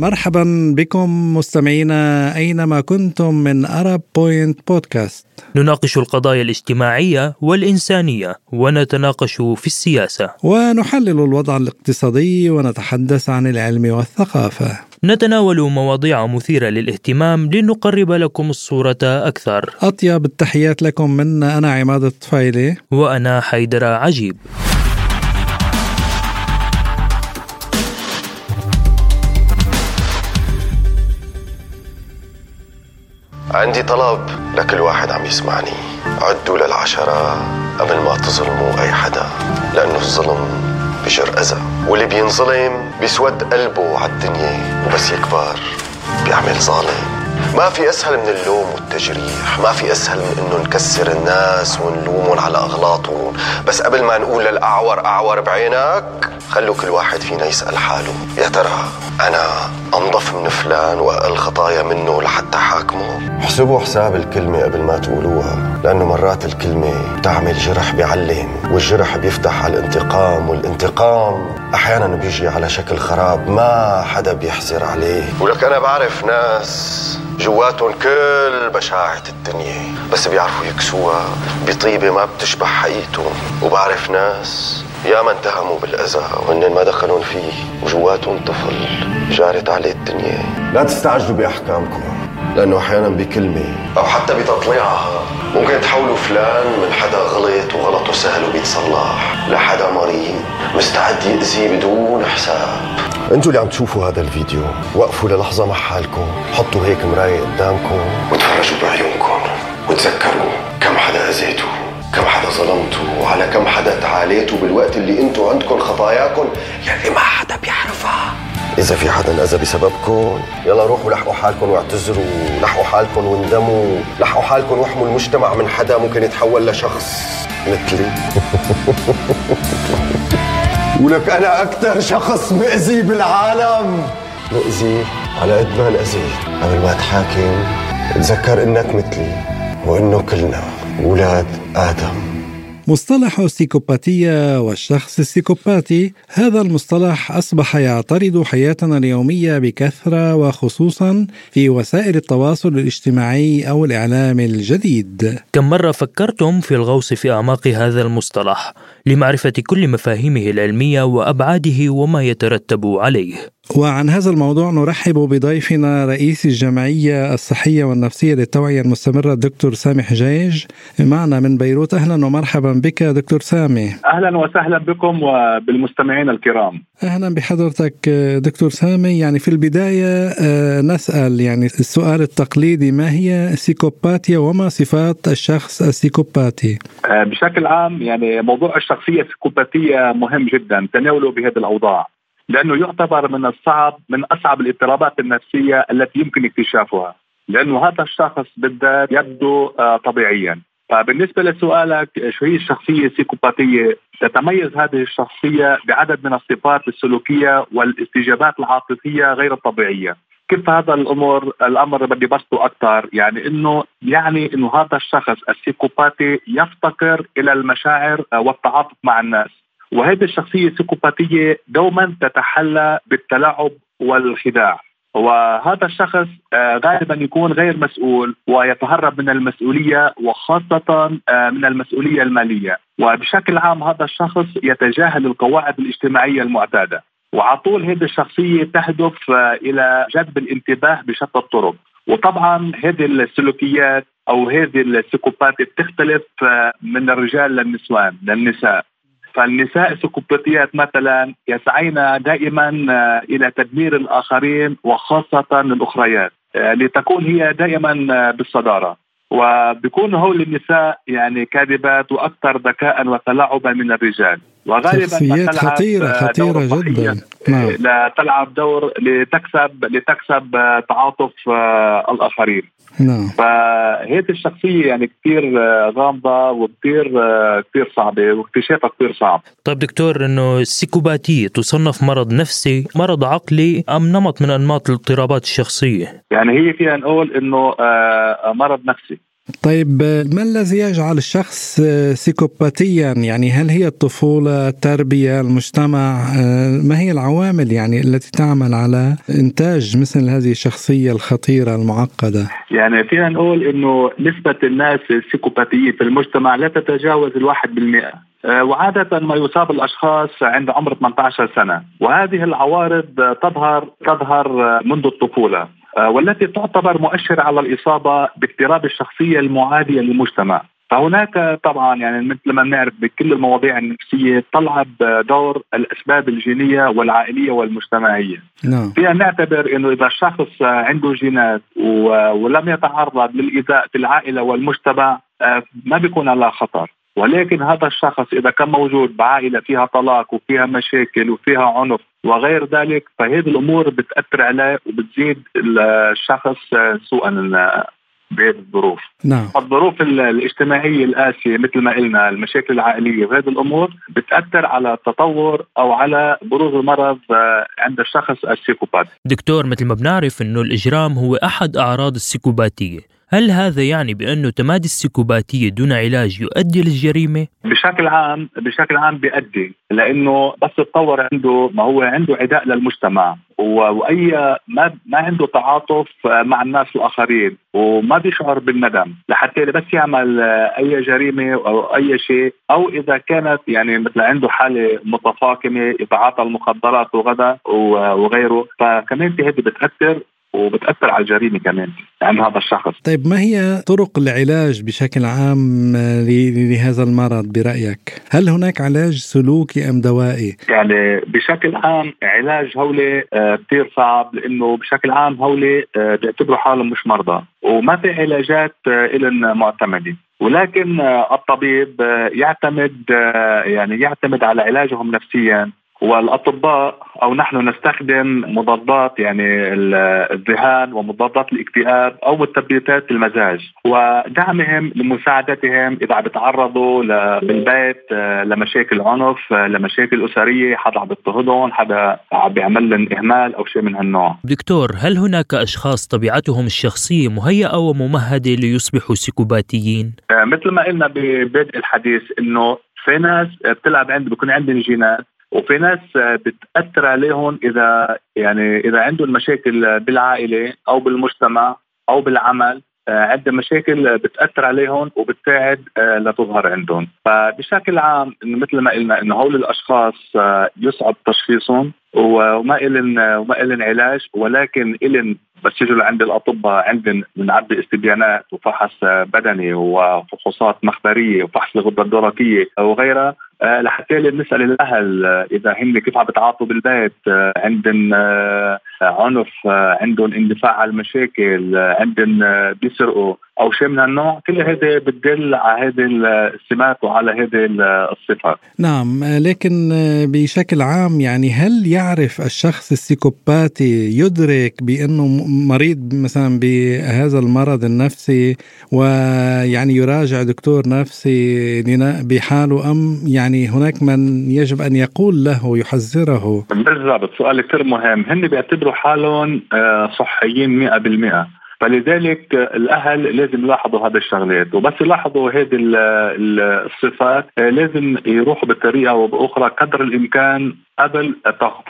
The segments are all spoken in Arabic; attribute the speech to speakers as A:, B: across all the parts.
A: مرحبا بكم مستمعينا أينما كنتم من أرب بوينت بودكاست
B: نناقش القضايا الاجتماعية والإنسانية ونتناقش في السياسة.
A: ونحلل الوضع الاقتصادي ونتحدث عن العلم والثقافة.
B: نتناول مواضيع مثيرة للاهتمام لنقرب لكم الصورة أكثر.
A: أطيب التحيات لكم منا أنا عماد الطفيلي.
B: وأنا حيدر عجيب.
C: عندي طلب لكل واحد عم يسمعني. عدوا للعشرة قبل ما تظلموا أي حدا. لأنه الظلم بجر أذى واللي بينظلم بيسود قلبه على الدنيا وبس يكبر بيعمل ظالم. ما في أسهل من اللوم والتجريح. ما في أسهل من إنه نكسر الناس ونلومهم على أغلاطهم. بس قبل ما نقول للأعور أعور بعينك خلوا كل واحد فينا يسأل حاله. يا ترى أنا أنظف من فلان واقل خطايا منه لحتى حاكمه احسبوا حساب الكلمة قبل ما تقولوها لأنه مرات الكلمة بتعمل جرح بيعلم والجرح بيفتح على الانتقام والانتقام أحيانا بيجي على شكل خراب ما حدا بيحزر عليه. ولك أنا بعرف ناس جواتهم كل بشاعة الدنيا بس بيعرفوا يكسوها بطيبة ما بتشبه حقيقتهم. وبعرف ناس يا من اتهموا بالأذى وهن ما دخلون فيه وجواتهم طفل جارت عليه الدنيا. لا تستعجلوا بأحكامكم لأنه أحيانا بكلمة أو حتى بتطليعها. ممكن تحولوا فلان من حدا غلط وغلطه سهل وبيتصلح لحدا مريض مستعد يأذي بدون حساب. أنتوا اللي عم تشوفوا هذا الفيديو. وقفوا للحظة مع حالكم. حطوا هيك مراية قدامكم. وتفرجوا بعيونكم. وتذكروا كم حدا أذيتوا كم حدا ظلمتوا وعلى كم حدا تعاليتوا بالوقت اللي أنتوا عندكم خطاياكم يلي ما حدا بيعرفها. إذا في حدا أذى بسببكم يلا روحوا لحقوا حالكم واعتذروا لحقوا حالكم واندموا لحقوا حالكم واحموا المجتمع من حدا ممكن يتحول لشخص مثلي. ولك أنا أكثر شخص مأذي بالعالم. مأذي على قد ما انأذيت قبل ما تحاكم تذكر إنك مثلي وإنه كلنا. أولاد آدم.
A: مصطلح السيكوباتية والشخص السيكوباتي. هذا المصطلح أصبح يعترض حياتنا اليومية بكثرة وخصوصا في وسائل التواصل الاجتماعي أو الإعلام الجديد.
B: كم مرة فكرتم في الغوص في أعماق هذا المصطلح؟ لمعرفة كل مفاهيمه العلمية وأبعاده وما يترتب عليه.
A: وعن هذا الموضوع نرحب بضيفنا رئيس الجمعية الصحية والنفسية للتوعية المستمرة الدكتور سامي حجاج معنا من بيروت. أهلا ومرحبا بك دكتور سامي.
D: أهلا وسهلا بكم وبالمستمعين الكرام.
A: أهلا بحضرتك دكتور سامي. يعني في البداية نسأل يعني السؤال التقليدي ما هي السيكوباتيا وما صفات الشخص السيكوباتي؟
D: بشكل عام يعني موضوع الشخصية السيكوباتية مهم جدا تناوله بهذه الأوضاع لأنه يعتبر من الصعب من أصعب الاضطرابات النفسية التي يمكن اكتشافها لأنه هذا الشخص بالذات يبدو طبيعيا. فبالنسبة لسؤالك شو هي الشخصية السيكوباتية تتميز هذه الشخصية بعدد من الصفات السلوكية والاستجابات العاطفية غير الطبيعية. كيف هذا الامر الأمر بدي بسطه أكثر يعني إنه يعني إنه هذا الشخص السيكوباتي يفتقر إلى المشاعر والتعاطف مع الناس. وهذه الشخصية السيكوباتية دوما تتحلى بالتلاعب والخداع. وهذا الشخص غالبا يكون غير مسؤول ويتهرب من المسؤولية وخاصة من المسؤولية المالية. وبشكل عام هذا الشخص يتجاهل القواعد الاجتماعية المعتادة. وعلى طول هذه الشخصية تهدف إلى جذب الانتباه بشتى الطرق. وطبعا هذه السلوكيات أو هذه السيكوبات بتختلف من الرجال للنسوان للنساء. فالنساء السيكوباتيات مثلا يسعين دائما إلى تدمير الآخرين وخاصة الأخريات لتكون هي دائما بالصدارة. وبيكون هول النساء يعني كاذبات وأكثر ذكاء وتلاعبا من الرجال.
A: وغالبا شخصيات خطيرة خطيرة جدا.
D: نعم. تلعب دور لتكسب لتكسب تعاطف الآخرين.
A: نعم.
D: فهذه الشخصية يعني كثير غامضة وكثير كثير صعبة واكتشافها كثير صعب.
B: طيب دكتور إنه السيكوباتية تصنف مرض نفسي مرض عقلي أم نمط من أنماط الاضطرابات الشخصية؟
D: يعني هي فينا نقول إنه مرض نفسي.
A: طيب ما الذي يجعل الشخص سيكوباتيا؟ يعني هل هي الطفولة التربية المجتمع؟ ما هي العوامل يعني التي تعمل على إنتاج مثل هذه الشخصية الخطيرة المعقدة؟
D: يعني فينا نقول أنه نسبة الناس السيكوباتيين في المجتمع لا تتجاوز الواحد بالمئة. آه، وعادة ما يصاب الأشخاص عند عمر 18 سنة. وهذه العوارض تظهر تظهر منذ الطفولة. آه، والتي تعتبر مؤشر على الإصابة باضطراب الشخصية المعادية للمجتمع فهناك طبعا يعني مثل ما بنعرف بكل المواضيع النفسية تلعب دور الأسباب الجينية والعائلية والمجتمعية. نعم. فينا نعتبر إنه إذا الشخص عنده جينات ولم يتعرض للإيذاء في العائلة والمجتمع آه، ما بيكون على خطر. ولكن هذا الشخص إذا كان موجود بعائلة فيها طلاق وفيها مشاكل وفيها عنف وغير ذلك فهذه الأمور بتأثر عليه وبتزيد الشخص سوءا بهذه الظروف. نعم. الظروف الاجتماعية القاسية مثل ما قلنا المشاكل العائلية وهذه الأمور بتأثر على التطور أو على بروز المرض آه، عند الشخص السيكوبات
B: دكتور مثل ما بنعرف أنه الإجرام هو أحد أعراض السيكوباتية. هل هذا يعني بأنه تمادي السيكوباتية دون علاج يؤدي للجريمة؟
D: بشكل عام بشكل عام بيؤدي لأنه بس تطور عنده ما هو عنده عداء للمجتمع وأي ما ما عنده تعاطف مع الناس الآخرين وما بيشعر بالندم لحتى بس يعمل أي جريمة أو أي شيء أو إذا كانت يعني مثل عنده حالة متفاقمة يتعاطى المخدرات وغدا وغيره فكمان هذه بتأثر وبتأثر على الجريمة كمان عند هذا الشخص.
A: طيب ما هي طرق العلاج بشكل عام لهذا المرض برأيك؟ هل هناك علاج سلوكي أم دوائي؟
D: يعني بشكل عام علاج هولي آه، كثير صعب لأنه بشكل عام هولي آه، بيعتبروا حالهم مش مرضى وما في علاجات آه، لهم معتمدة. ولكن الطبيب يعتمد يعني يعتمد على علاجهم نفسيا والأطباء أو نحن نستخدم مضادات يعني الذهان ومضادات الاكتئاب أو مثبتات المزاج ودعمهم لمساعدتهم إذا عم بيتعرضوا بالبيت لمشاكل عنف لمشاكل أسرية حدا عم بيضطهدهم حدا عم بيعمل لهم إهمال أو شيء من هالنوع.
B: دكتور هل هناك أشخاص طبيعتهم الشخصية مهيئة وممهده ليصبحوا سيكوباتيين؟
D: آه، مثل ما قلنا ببدء الحديث إنه في ناس بتلعب عند بيكون عندهم جينات وفي ناس بتأثر عليهم إذا يعني إذا عندهم مشاكل بالعائلة أو بالمجتمع أو بالعمل عندهم مشاكل بتأثر عليهم وبتساعد آه، لتظهر عندهم. فبشكل عام مثل ما قلنا إنه هول الأشخاص آه، يصعب تشخيصهم وما إلن وما إلن علاج ولكن إلن بس يجوا لعند الأطباء عندن بنعبي استبيانات وفحص بدني وفحوصات مخبرية وفحص الغده الدرقيه وغيرها. لحتى نسأل الأهل آه، إذا هن كيف عم بتعاطوا بالبيت آه، عندهم عنف عندهم اندفاع على المشاكل عندهم بيسرقوا أو شيء من هالنوع. كل هذا بتدل على هذه السمات وعلى هذه الصفات.
A: نعم لكن بشكل عام يعني هل يعرف الشخص السيكوباتي يدرك بأنه مريض مثلا بهذا المرض النفسي ويعني يراجع دكتور نفسي بحاله أم يعني هناك من يجب أن يقول له يحذره
D: بالضبط سؤال كثير مهم. هن بيعتبروا حالهم آه، صحيين 100% فلذلك الأهل لازم يلاحظوا هذا الشغلات. وبس يلاحظوا هذه الصفات آه، لازم يروحوا بطريقة أو بأخرى قدر الإمكان قبل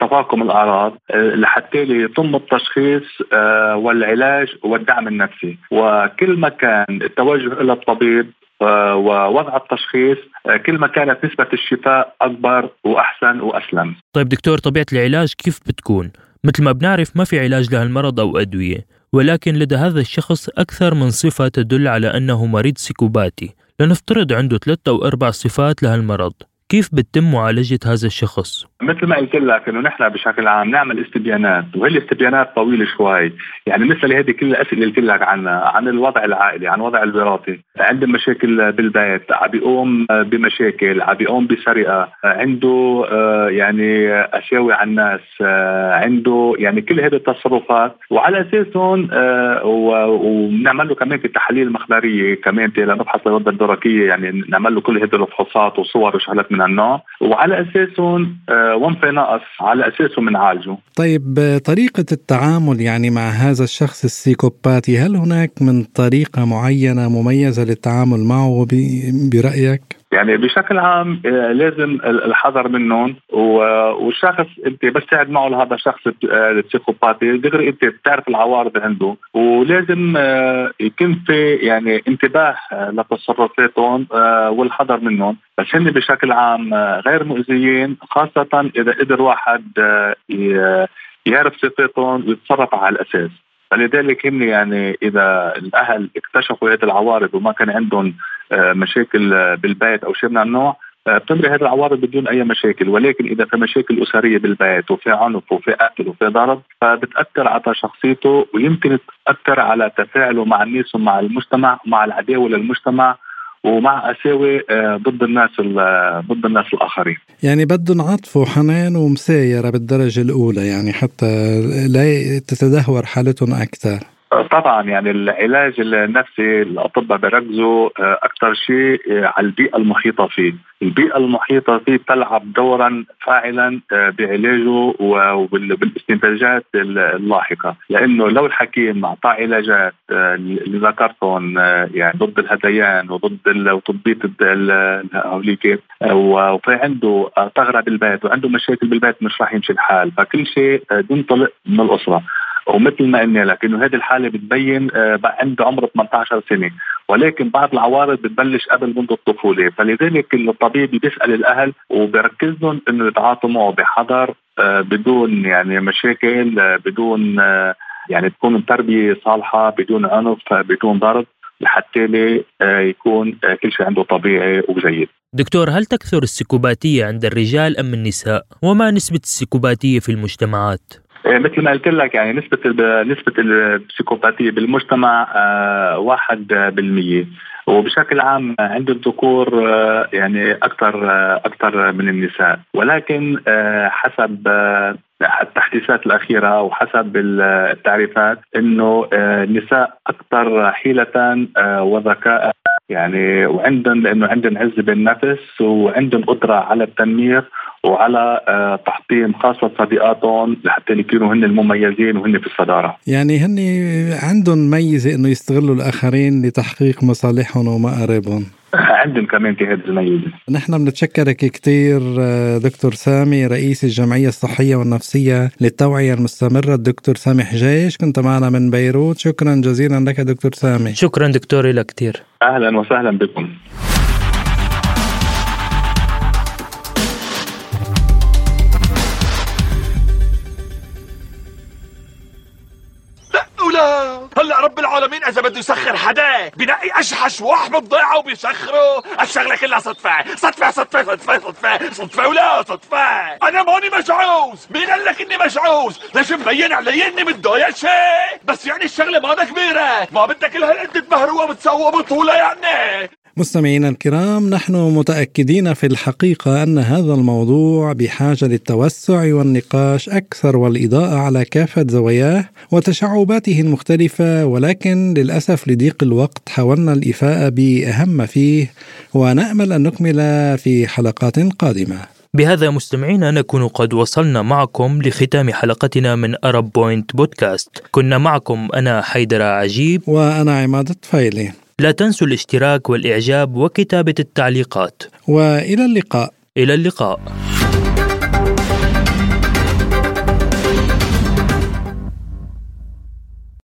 D: تفاقم الأعراض آه، لحتى يتم التشخيص آه، والعلاج والدعم النفسي. وكل ما كان التوجه إلى الطبيب ووضع التشخيص كل ما كانت نسبة الشفاء أكبر وأحسن وأسلم.
B: طيب دكتور طبيعة العلاج كيف بتكون؟ مثل ما بنعرف ما في علاج لهالمرض أو أدوية ولكن لدى هذا الشخص أكثر من صفة تدل على أنه مريض سيكوباتي. لنفترض عنده ثلاث أو أربع صفات لهالمرض. كيف بتتم معالجة هذا الشخص؟
D: مثل ما قلت لك إنه نحن بشكل عام نعمل استبيانات وهي الاستبيانات طويلة شوي، يعني مثل هذه كل الأسئلة اللي قلت لك عنها، عن الوضع العائلي، عن الوضع الوراثي، عنده مشاكل بالبيت، عم بيقوم بمشاكل، عم بيقوم بسرقة، عنده آه، يعني اشياوي على الناس، آه، عنده يعني كل هذه التصرفات. وعلى اساسهم آه، ونعمل له كمان التحاليل المخبرية كمان لنفحص الغده الدرقيه يعني نعمل له كل هذه الفحوصات وصور وشغلات من النوع وعلى أساسهم آه، وين في نقص على اساسه بنعالجه
A: طيب طريقة التعامل يعني مع هذا الشخص السيكوباتي هل هناك من طريقة معينة مميزة للتعامل معه برأيك؟
D: يعني بشكل عام آه، لازم الحذر منهم. والشخص انت بس تقعد معه لهذا الشخص آه، السيكوباتي دغري انت بتعرف العوارض عنده. ولازم آه، يكون في يعني انتباه لتصرفاتهم والحذر منهم. بس هن بشكل عام غير مؤذيين خاصة إذا قدر واحد يعرف صفاتهم ويتصرف على الأساس. فلذلك هن يعني إذا الأهل اكتشفوا هذه العوارض وما كان عندهم مشاكل آه، بالبيت أو شيء من النوع آه، بتمري هذه العوارض بدون أي مشاكل ولكن إذا في مشاكل أسرية بالبيت وفي عنف وفي قتل وفي ضرب فبتأثر على شخصيته ويمكن تأثر على تفاعله مع الناس ومع المجتمع ومع العداوة للمجتمع ومع قساوه ضد الناس ضد الناس الآخرين.
A: يعني بدهم عطف وحنان ومسايرة بالدرجة الأولى يعني حتى لا تتدهور حالتهم أكثر.
D: طبعا يعني العلاج النفسي الأطباء بيركزوا آه، أكثر شيء آه، على البيئة المحيطة فيه، البيئة المحيطة فيه تلعب دورا فاعلا آه، بعلاجه وبالاستنتاجات اللاحقة، لأنه لو الحكيم أعطاه علاجات اللي ذكرتهم يعني ضد الهذيان وضد وتضبيط هوليك وفي عنده ثغره بالبيت وعنده مشاكل بالبيت مش راح يمشي الحال، فكل شيء بينطلق من الأسرة. ومثل ما قلنا لك إنه هذه الحالة بتبين آه، عنده عمر 18 سنة ولكن بعض العوارض بتبلش قبل منذ الطفولة فلذلك الطبيب بيسأل الأهل وبركز لهم إنه يتعاطوا معه بحذر آه، بدون يعني مشاكل آه، بدون يعني تكون التربية صالحة بدون عنف بدون ضرب لحتى يكون كل شيء عنده طبيعي وجيد
B: دكتور هل تكثر السيكوباتية عند الرجال أم النساء؟ وما نسبة السيكوباتية في المجتمعات؟
D: إيه، مثل ما قلت لك يعني نسبة نسبة البسيكوباتية بالمجتمع آه، واحد بالمية. وبشكل عام عند الذكور آه، يعني أكثر آه، أكثر من النساء. ولكن حسب التحديثات الأخيرة وحسب التعريفات أنه النساء أكثر حيلة وذكاء. يعني وعندهم لأنه عندهم عز بالنفس وعندهم قدرة على التنمير وعلى آه، تحطيم خاصة صديقاتهم لحتى يكونوا هن المميزين وهن في الصدارة.
A: يعني هن عندهم ميزة إنه يستغلوا الآخرين لتحقيق مصالحهم ومآربهم.
D: عندهم كمان في هذه الميزة.
A: نحن بنتشكرك كثير آه، دكتور سامي رئيس الجمعية الصحية والنفسية للتوعية المستمرة الدكتور سامي حجيش كنت معنا من بيروت شكرا جزيلا لك دكتور سامي.
B: شكرا دكتور لك كثير.
D: أهلا وسهلا بكم.
E: هلا رب العالمين إذا بده يسخر حدا بنقي أشحش واحمد ضيعه وبيسخره. الشغله كلها صدفة. صدفة صدفة صدفة صدفة. صدفة ولا صدفة. أنا ماني مشعوز مين قال لك إني مشعوز ليش مبين علي إني متضايق شيء؟ بس يعني الشغلة ما كبيرة. ما بدك كل هالقد تبهروها وتسوى بطولة يعني.
A: مستمعينا الكرام نحن متأكدين في الحقيقة أن هذا الموضوع بحاجة للتوسع والنقاش أكثر والإضاءة على كافة زواياه وتشعباته المختلفة ولكن للأسف لضيق الوقت حاولنا الايفاء بأهم ما فيه ونأمل أن نكمل في حلقات قادمة.
B: بهذا مستمعينا نكون قد وصلنا معكم لختام حلقتنا من أرب بوينت بودكاست كنا معكم أنا حيدر عجيب.
A: وأنا عماد الطفيلي.
B: لا تنسوا الاشتراك والإعجاب وكتابة التعليقات.
A: وإلى اللقاء.
B: إلى اللقاء.